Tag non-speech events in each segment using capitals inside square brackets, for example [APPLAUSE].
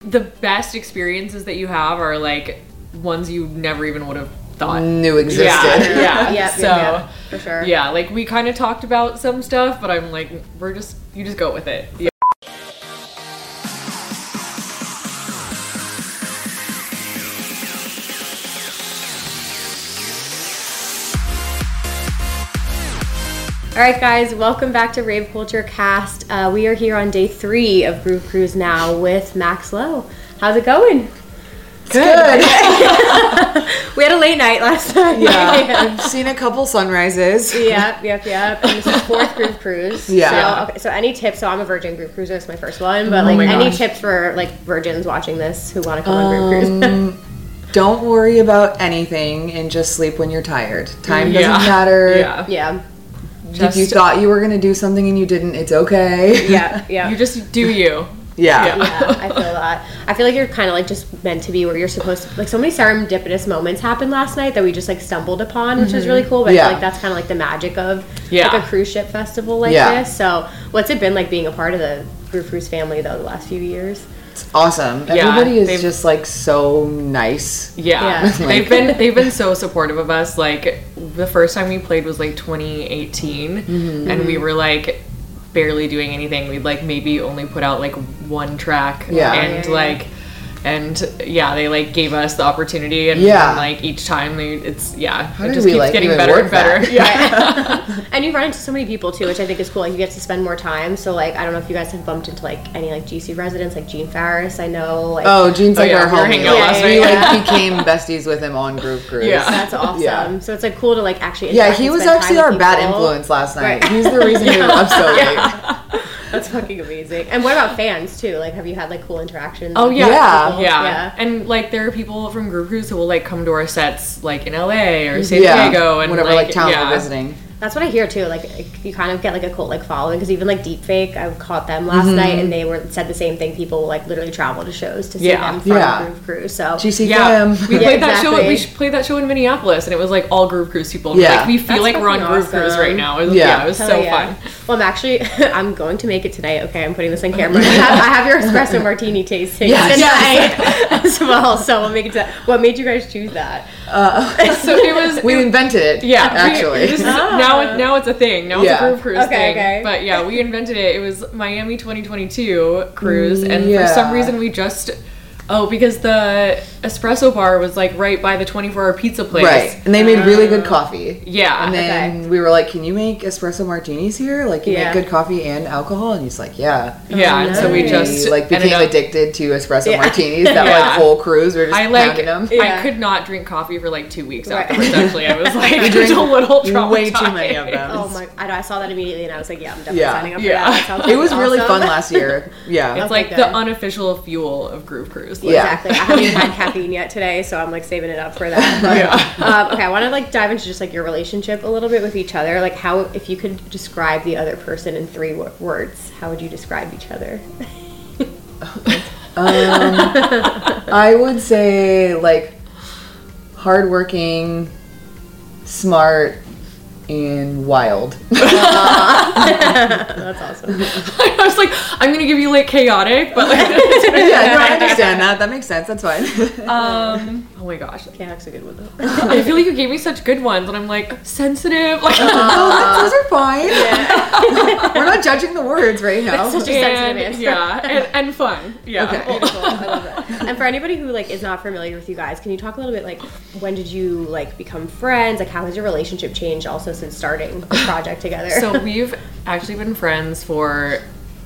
the best experiences that you have are like ones you never even would have thought. Knew existed. Yeah, yeah. Yep, so, yep, yep, for sure. yeah, like we kind of talked about some stuff, but I'm like, we're just you just go with it. Yeah. All right, guys, welcome back to Rave Culture Cast. Uh, we are here on day three of Groove Cruise now with Max Low. How's it going? Good. [LAUGHS] We had a late night last [LAUGHS] night. yeah. I've seen a couple sunrises. yep, yep, yep. And this is fourth Groove Cruise. Yeah. So, okay, so any tips? So I'm a virgin Groove Cruiser. It's my first one. But like, Oh any gosh. tips for like virgins watching this who want to come on Groove Cruise? Don't worry about anything and just sleep when you're tired. Time doesn't Yeah. matter. Yeah. yeah, If you thought you were gonna do something and you didn't, it's okay. yeah, [LAUGHS] yeah. You just do you. Yeah. Yeah. yeah, I feel that. I feel like you're kind of like just meant to be where you're supposed to. Like so many serendipitous moments happened last night that we just like stumbled upon, which was really mm-hmm. cool. But I feel like that's kind of like the magic of Yeah. like a cruise ship festival like Yeah. this. So what's it been like being a part of the Groove Cruise family though the last few years? It's awesome. Yeah, Everybody is they've- just like so nice. Yeah. Yeah. they've been they've been so supportive of us. Like the first time we played was like 2018, Mm-hmm. and we were like barely doing anything. We'd like maybe only put out like one track. Yeah. and Yeah, yeah. like. And yeah, they like gave us the opportunity, and, Yeah. and, like each time, they, it's yeah, How it just keeps like, getting better and better. that? [LAUGHS] Yeah, And you run into so many people too, which I think is cool. Like you get to spend more time. So like I don't know if you guys have bumped into like any like GC residents, like Gene Farris. I know. Like, Oh, Gene's Oh, like yeah, our we were homie. hanging out last we like became besties with him on Groove Cruise. Yeah. that's awesome. Yeah. So it's like cool to like actually. Yeah, he was actually our with bad people. influence last night. Right. He's the reason we were up so late. That's fucking amazing. And what about fans too? Like, have you had like cool interactions? Oh yeah, Yeah. yeah, yeah. And like there are people from Groove Cruise who will like come to our sets like in LA or San Yeah. Diego and whatever like, like town yeah. we're visiting. That's what I hear too. Like, like, you kind of get like a cult like following because even like Deepfake, I caught them last Mm-hmm. night and they were said the same thing. People like literally travel to shows to see Yeah. them from Yeah. Groove Cruise. So GC Yeah, Glam. we Yeah, played that show. We played that show in Minneapolis, and it was like all Groove Cruise people. Yeah. like, we feel That's like we're on fucking Groove Cruise right now. It was, Yeah. yeah. it was Hell so yeah. fun. Well, I'm actually [LAUGHS] I'm going to make it tonight. Okay, I'm putting this on camera. I have, I have your espresso [LAUGHS] martini tasting Yes. tonight [LAUGHS] as well. So we'll make it to. What made you guys choose that? Uh, so it was. We it- invented it. yeah, actually. it was- now, it, now it's a thing. Now it's a Groove Cruise Okay, thing. okay. But yeah, we invented it. It was Miami 2022 cruise, and for some reason we just oh because the espresso bar was like right by the 24 hour pizza place. right, and they made really good oh. coffee. Yeah. And then we were like, "Can you make espresso martinis here? Like, you Yeah. make good coffee and alcohol?" And he's like, "Yeah." Yeah, and so we just We, like became up- addicted to espresso Yeah. martinis. That Yeah. like whole cruise, we were just I like pounding them. Yeah. I could not drink coffee for like two weeks Right. afterwards. Actually, I was like [LAUGHS] drank just [LAUGHS] a little traumatized. way too many of them. [LAUGHS] Oh my! I, know, I saw that immediately and I was like, yeah, I'm definitely Yeah. signing up for that. that. sounds It was fucking really fun last year. Yeah. It's like good. the unofficial fuel of Groove Cruise. Yeah. Exactly. I haven't even had [LAUGHS] caffeine yet today, so I'm like saving it up for that. But, Yeah. um, okay, I want to like dive into just like your relationship a little bit with each other. Like, how if you could describe the other person in three wo- words, how would you describe each other? [LAUGHS] I would say like hardworking, smart, and wild. [LAUGHS] [LAUGHS] That's awesome. I was like, I'm gonna give you like chaotic, but like, [LAUGHS] yeah, no, I understand that. That makes sense. That's fine. um, oh my gosh, Chaotic's a good one though. [LAUGHS] I feel like you gave me such good ones, and I'm like sensitive, like, [LAUGHS] oh, [LAUGHS] those are fine. We're not judging the words right now. Such a sensitive and, answer. yeah, and, and fun, yeah. Okay. Beautiful. I love that. And for anybody who like is not familiar with you guys, can you talk a little bit like when did you like become friends? Like how has your relationship changed also since starting the project together? So we've actually been friends for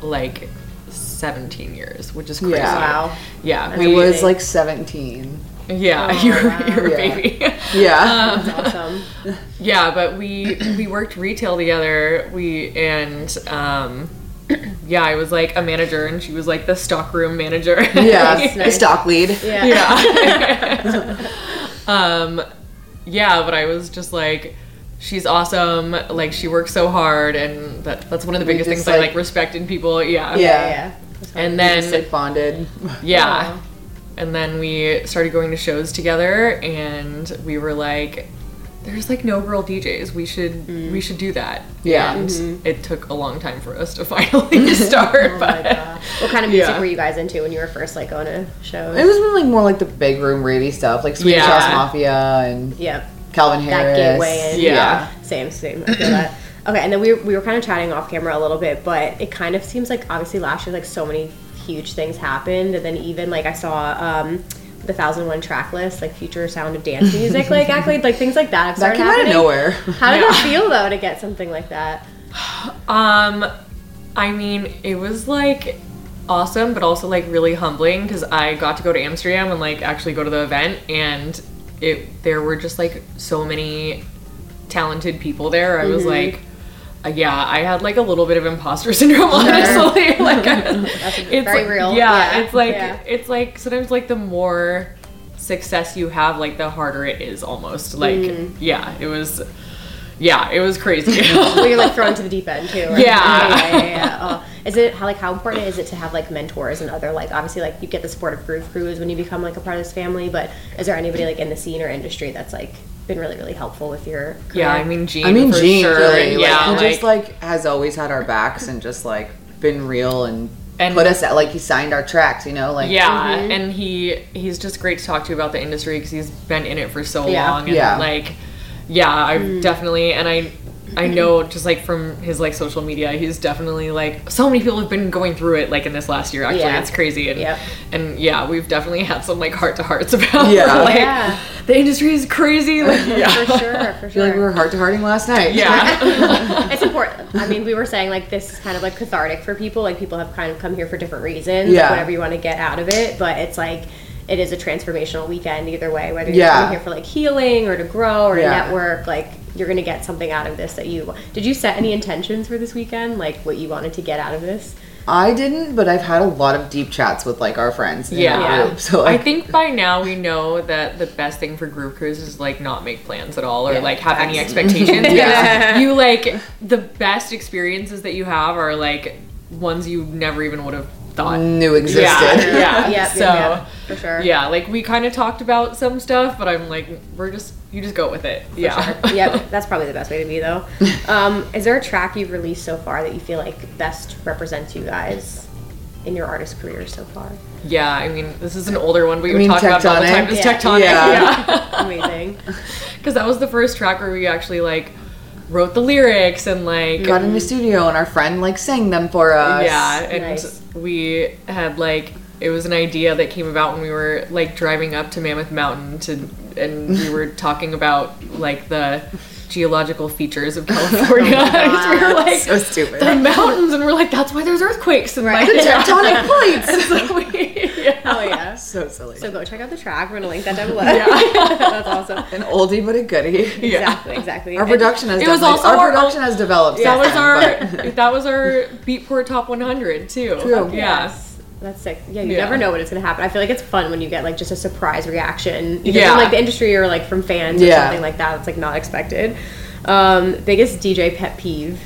like 17 years, which is crazy. Yeah. wow. Yeah, I we was like 17. Yeah, Oh, [LAUGHS] you're wow. you're a Yeah. baby. [LAUGHS] Yeah. That's awesome. [LAUGHS] Yeah, but we we worked retail together. We and um yeah, I was like a manager and she was like the stockroom manager. yeah. Nice, The nice. stock lead. Yeah. yeah. um yeah, but I was just like she's awesome. Like she works so hard and that that's one of the We biggest just, things I like- like respect in people. Yeah. Yeah. Yeah, yeah. And then just like bonded. yeah. Aw. And then we started going to shows together and we were like there's like no girl DJs. We should mm. we should do that. Yeah. And mm-hmm. it took a long time for us to [LAUGHS] finally [LAUGHS] start. Oh but my god. What kind of music Yeah. were you guys into when you were first like going to shows? It was like more like the big room ravey stuff, like Swedish Yeah. House Mafia and yeah. Calvin Harris. That Harris. gateway in. Yeah. Same, same. I feel that. Okay, and then we were, we were kind of chatting off camera a little bit, but it kind of seems like obviously last year like so many huge things happened, and then even like I saw um, the thousand one track list, like future sound of dance music, [LAUGHS] like actually like things like that. Have That started came out of happening. nowhere. How did Yeah. that feel though to get something like that? [SIGHS] Um, I mean, it was like awesome, but also like really humbling because I got to go to Amsterdam and like actually go to the event, and it there were just like so many talented people there. I was like. Uh, yeah, I had like a little bit of imposter [LAUGHS] syndrome, honestly. [LAUGHS] like, I, That's it's very like- real. Yeah, it's like yeah. it's like sometimes like the more success you have, like the harder it is almost. Like, Mm. yeah, it was. Yeah, it was crazy. [LAUGHS] Well, you're like thrown to the deep end too. right? Yeah. yeah, yeah, yeah. Oh. Is it how like how important is it to have like mentors and other like obviously like you get the support of Groove Cruise when you become like a part of this family, but is there anybody like in the scene or industry that's like been really really helpful with your career? Yeah, I mean Gene. I mean, for Gene sure. really, yeah, he like, just like has always had our backs and just like been real and, And- put us at like he signed our tracks, you know, like yeah, Mm-hmm. and he he's just great to talk to about the industry because he's been in it for so Yeah. long. And Yeah. like, yeah, I Mm. definitely, and I. I know just like from his like social media, he's definitely like so many people have been going through it like in this last year. Actually, Yeah. it's crazy, and Yep. and yeah, we've definitely had some like heart to hearts [LAUGHS] about Yeah. like Yeah. the industry is crazy. Like yeah, for sure, for I feel like we were heart to hearting last night. yeah, [LAUGHS] it's important. I mean, we were saying like this is kind of like cathartic for people. Like people have kind of come here for different reasons. Yeah. Whatever you want to get out of it, but it's like it is a transformational weekend either way. Whether you're Yeah. coming here for like healing or to grow or Yeah. to network, like you're gonna get something out of this that you. Did you set any intentions for this weekend? Like what you wanted to get out of this? I didn't, but I've had a lot of deep chats with like our friends. In Yeah. our group, so I think by now we know that the best thing for Groove Cruise is like not make plans at all or Yeah, like have any expectations. [LAUGHS] Yeah. [LAUGHS] You like the best experiences that you have are like ones you never even would have thought. knew existed. Yeah, [LAUGHS] yeah. Yep, so yep, yep, for sure. yeah, like we kind of talked about some stuff, but I'm like, we're just you just go with it. yeah. yep, [LAUGHS] that's probably the best way to be though. [LAUGHS] Um, is there a track you've released so far that you feel like best represents you guys in your artist career so far? Yeah, I mean, this is an older one, but we I mean, talk about it all the time. It's Yeah. tectonic. Yeah. yeah. Amazing. because that was the first track where we actually like wrote the lyrics and like Got in the studio and our friend like sang them for us. yeah and Nice. we had like it was an idea that came about when we were like driving up to mammoth mountain to and we were [LAUGHS] talking about like the geological features of [LAUGHS] california Oh [LAUGHS] we were like So stupid. the mountains and we're like that's why there's earthquakes and Right. like The tectonic plates. so we, yeah. [LAUGHS] Oh yeah. so silly. So go check out the track. We're gonna link that down [LAUGHS] below. yeah. [LAUGHS] That's awesome. An oldie but a goodie. Yeah. Exactly. Exactly. Our production has It was also our our- production has developed. that was our but- that was our beatport top 100 too True. yeah Yes. That's sick. Yeah, you Yeah. never know when it's gonna happen. I feel like it's fun when you get like just a surprise reaction, either Yeah. from like the industry or like from fans or Yeah. something like that. It's like not expected. Um, biggest DJ pet peeve.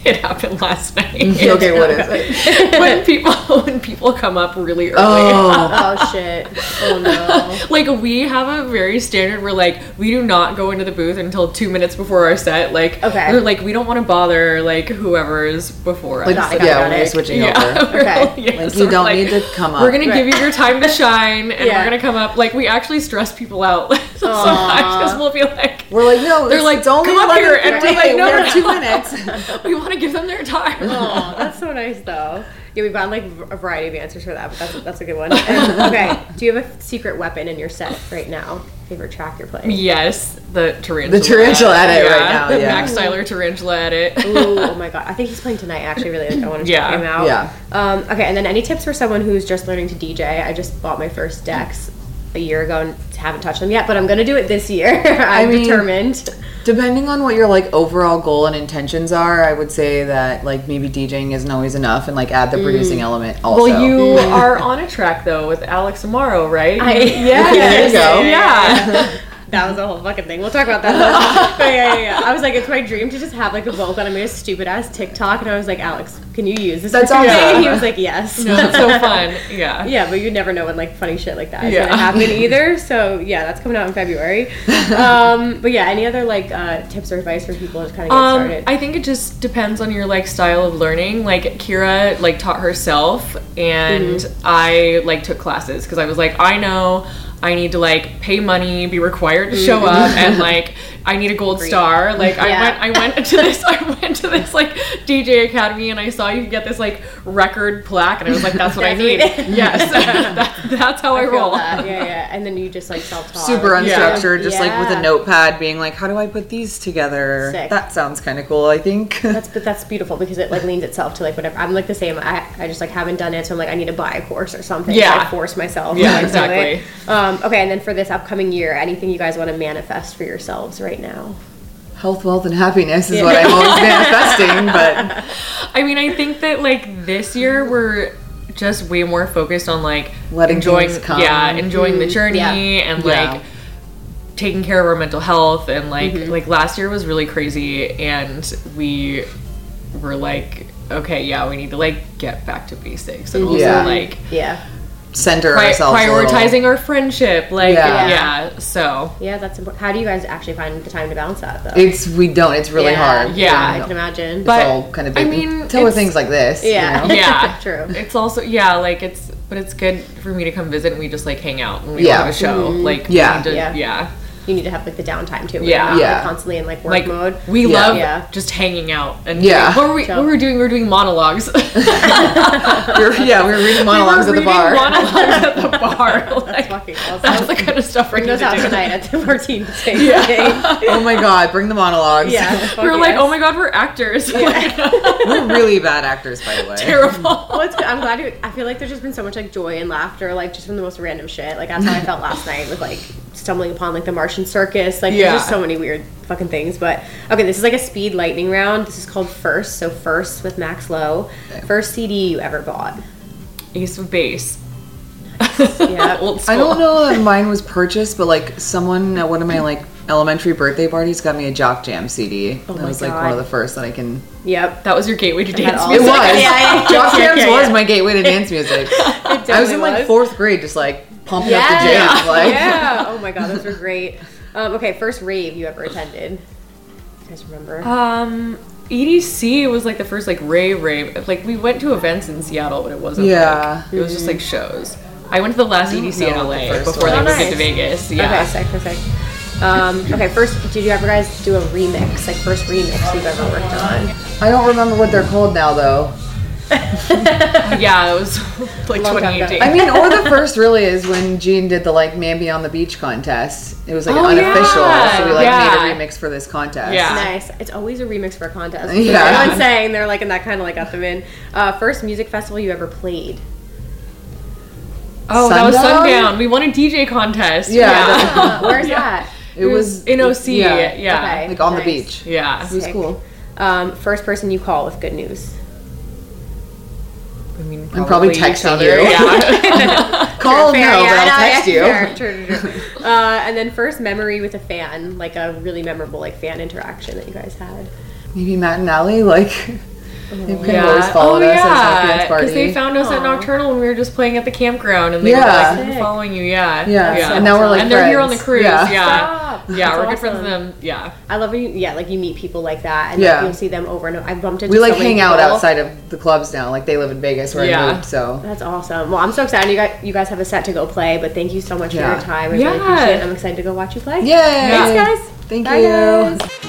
[LAUGHS] it happened last night mm-hmm. okay, what is it? [LAUGHS] when people [LAUGHS] when people come up really early. Oh, Oh shit! Oh no! Like we have a very standard. We're like we do not go into the booth until two minutes before our set. Like Okay. we're like we don't want to bother like whoever is before like us. Got it, got it, yeah, got when it. you're switching yeah, over. we're Okay. yeah, Like so you we're don't like, need to come up. We're gonna give you your time to shine, and Yeah. we're gonna come up. Like we actually stress people out sometimes because we'll be like, We're like, no, They're like, it's only "Come up here," and we're like, "No, we no, two no." minutes. we want to give them their time. Oh, [LAUGHS] that's so nice though. Yeah, we've gotten like a variety of answers for that, but that's that's a good one. And, [LAUGHS] okay, do you have a secret weapon in your set right now? Favorite track you're playing? Yes, the tarantula. The tarantula edit right now, The yeah. Max Tyler tarantula edit. Ooh, oh my god! I think he's playing tonight. Actually, really, like, I want to Yeah. check him out. Yeah. Um, okay, and then any tips for someone who's just learning to DJ? I just bought my first decks a year ago and haven't touched them yet, but I'm gonna do it this year. [LAUGHS] I'm mean- determined. Depending on what your like overall goal and intentions are, I would say that like maybe DJing isn't always enough, and like add the producing mm. element also. Well, you [LAUGHS] are on a track though with Alex Amaro, right? I- yeah, [LAUGHS] There you go. Yeah. That was a whole fucking thing. We'll talk about that. [LAUGHS] but yeah, yeah, yeah. I was like, it's my dream to just have like a vocal. And I made a stupid ass TikTok, and I was like, Alex, can you use this? That's [LAUGHS] for something?" awesome. And he was like, yes. No, it's so fun. Yeah. Yeah, but you never know when like funny shit like that is Yeah. gonna happen [LAUGHS] either. So yeah, that's coming out in February. Um, but yeah, any other like uh, tips or advice for people to kind of get Um, started? I think it just depends on your like style of learning. Like Kira like taught herself, and Mm-hmm. I like took classes because I was like, I know I need to like pay money, be required to show Mm-hmm. up, and [LAUGHS] like I need a gold star. Like Yeah. I went, I went to this, [LAUGHS] I went to this like DJ academy, and I saw you get this like record plaque, and I was like, that's what I That's what need. you yes, [LAUGHS] that, that's how I, feel roll. that. Yeah, yeah. And then you just like self taught. Super unstructured, just like with a notepad, being like, "How do I put these together?" Sick. That sounds kind of cool. I think. That's but that's beautiful because it like leans itself to like whatever. I'm like the same. I, I just like haven't done it, so I'm like I need to buy a course or something. So Yeah. I force myself. Yeah, like, exactly. it. Um, okay, and then for this upcoming year, anything you guys want to manifest for yourselves right now? Health, wealth, and happiness is Yeah. what I'm always [LAUGHS] manifesting. But I mean, I think that like this year we're just way more focused on like Letting enjoying, things come. yeah, enjoying the journey yeah. and Yeah. like taking care of our mental health and like Mm-hmm. like last year was really crazy and we were like okay yeah we need to like get back to basics and also Yeah. like Yeah, center pri- ourselves. a prioritizing our friendship like Yeah. yeah, so yeah, that's important. How do you guys actually find the time to balance that though? It's we don't. It's really yeah, hard. Yeah. I can imagine. But- it's all kind of I mean, until with things like this. you Yeah. know? [LAUGHS] yeah [LAUGHS] True. it's also yeah like it's but it's good for me to come visit and we just like hang out and we Yeah. have a show mm-hmm. like we Yeah. need to- Yeah. yeah you need to have like the downtime too. where Yeah. you're not, Yeah. Like, constantly in like work like mode. we Yeah. love Yeah. just hanging out and Yeah. what were we Chill. what were we doing we were doing monologues We [LAUGHS] were- yeah, we were reading monologues we were at the reading bar. monologues at the [LAUGHS] bar like, Fucking awesome. that's the kind of stuff we Bring need those to out do tonight at the [LAUGHS] 14 thing. oh my god, bring the monologues. Yeah. we were fuck like oh my god we're actors like, we're really bad actors, by the way. terrible Well, it's good. I'm glad you. I feel like there's just been so much like joy and laughter, like just from the most random shit. Like that's how I felt last night with like stumbling upon like the Martian Circus. Like Yeah. there's just so many weird fucking things. But okay, this is like a speed lightning round. This is called First. So First with Max Low. First CD you ever bought. ace of base Yeah. [LAUGHS] old school I don't know that mine was purchased, but like someone at one of my like elementary birthday parties got me a Jock Jam CD. Oh that my was like one of the first that I can. Yep. that was your gateway to dance music. It was. [LAUGHS] Yeah, yeah, Jock [LAUGHS] yeah, Jams yeah, was my gateway to dance music. I was in like was. fourth grade, just like pumping up the jams. Like, yeah. Oh my god, those were [LAUGHS] great. Um, okay, first rave you ever attended. You guys remember? Um, EDC was like the first like rave rave. Like we went to events in Seattle, but it wasn't. Yeah. like, it was just like shows. I went to the last EDC in LA the before they was. moved it to Oh, Vegas. Okay, Yeah. sick, sick, sick. Um, okay, first, did you ever guys do a remix? Like first remix you've ever worked on? I don't remember what they're called now though. [LAUGHS] yeah, it was [LAUGHS] like Long time 2018. I mean, or the first [LAUGHS] really is when Gene did the like Man Be on the Beach contest. It was like Oh, unofficial, yeah. so we like Yeah. made a remix for this contest. Yeah. Nice. It's always a remix for a contest. Yeah. Yeah. Everyone's saying they're like, and that kind of like got them in. Uh, first music festival you ever played? oh, that was Sundown? Sundown. We won a DJ contest. Yeah. Uh, where's Yeah. that? It was in OC. Yeah. yeah. Yeah. Okay. like on Nice. the beach. Yeah. It was cool. Um, first person you call with good news. I mean, I'm probably each texting other. you. Yeah. [LAUGHS] [LAUGHS] Call Fair, no, yeah, but I I'll text you. [LAUGHS] Uh, and then first memory with a fan, like a really memorable like fan interaction that you guys had. Maybe Matt and Allie, like they've kind always Yeah. followed oh, us at yeah. our dance Because they found us at Nocturnal when we were just playing at the campground, and they Yeah. were like, following you." Yeah. yeah. so and now we're like and they're here on the cruise. Yeah. Yeah. Stop. Yeah, That's we're good friends awesome. with them. Yeah. I love when you, yeah, like you meet people like that, and Yeah. like, you'll see them over and over. I bumped into We like so many hang out people. outside of the clubs now. Like they live in Vegas where Yeah. I moved, so That's awesome. Well, I'm so excited. You guys, you guys have a set to go play, but thank you so much Yeah. for your time. I really Yeah. appreciate it. I'm excited to go watch you play. Yay! Thanks, guys. Thank Bye, you. guys.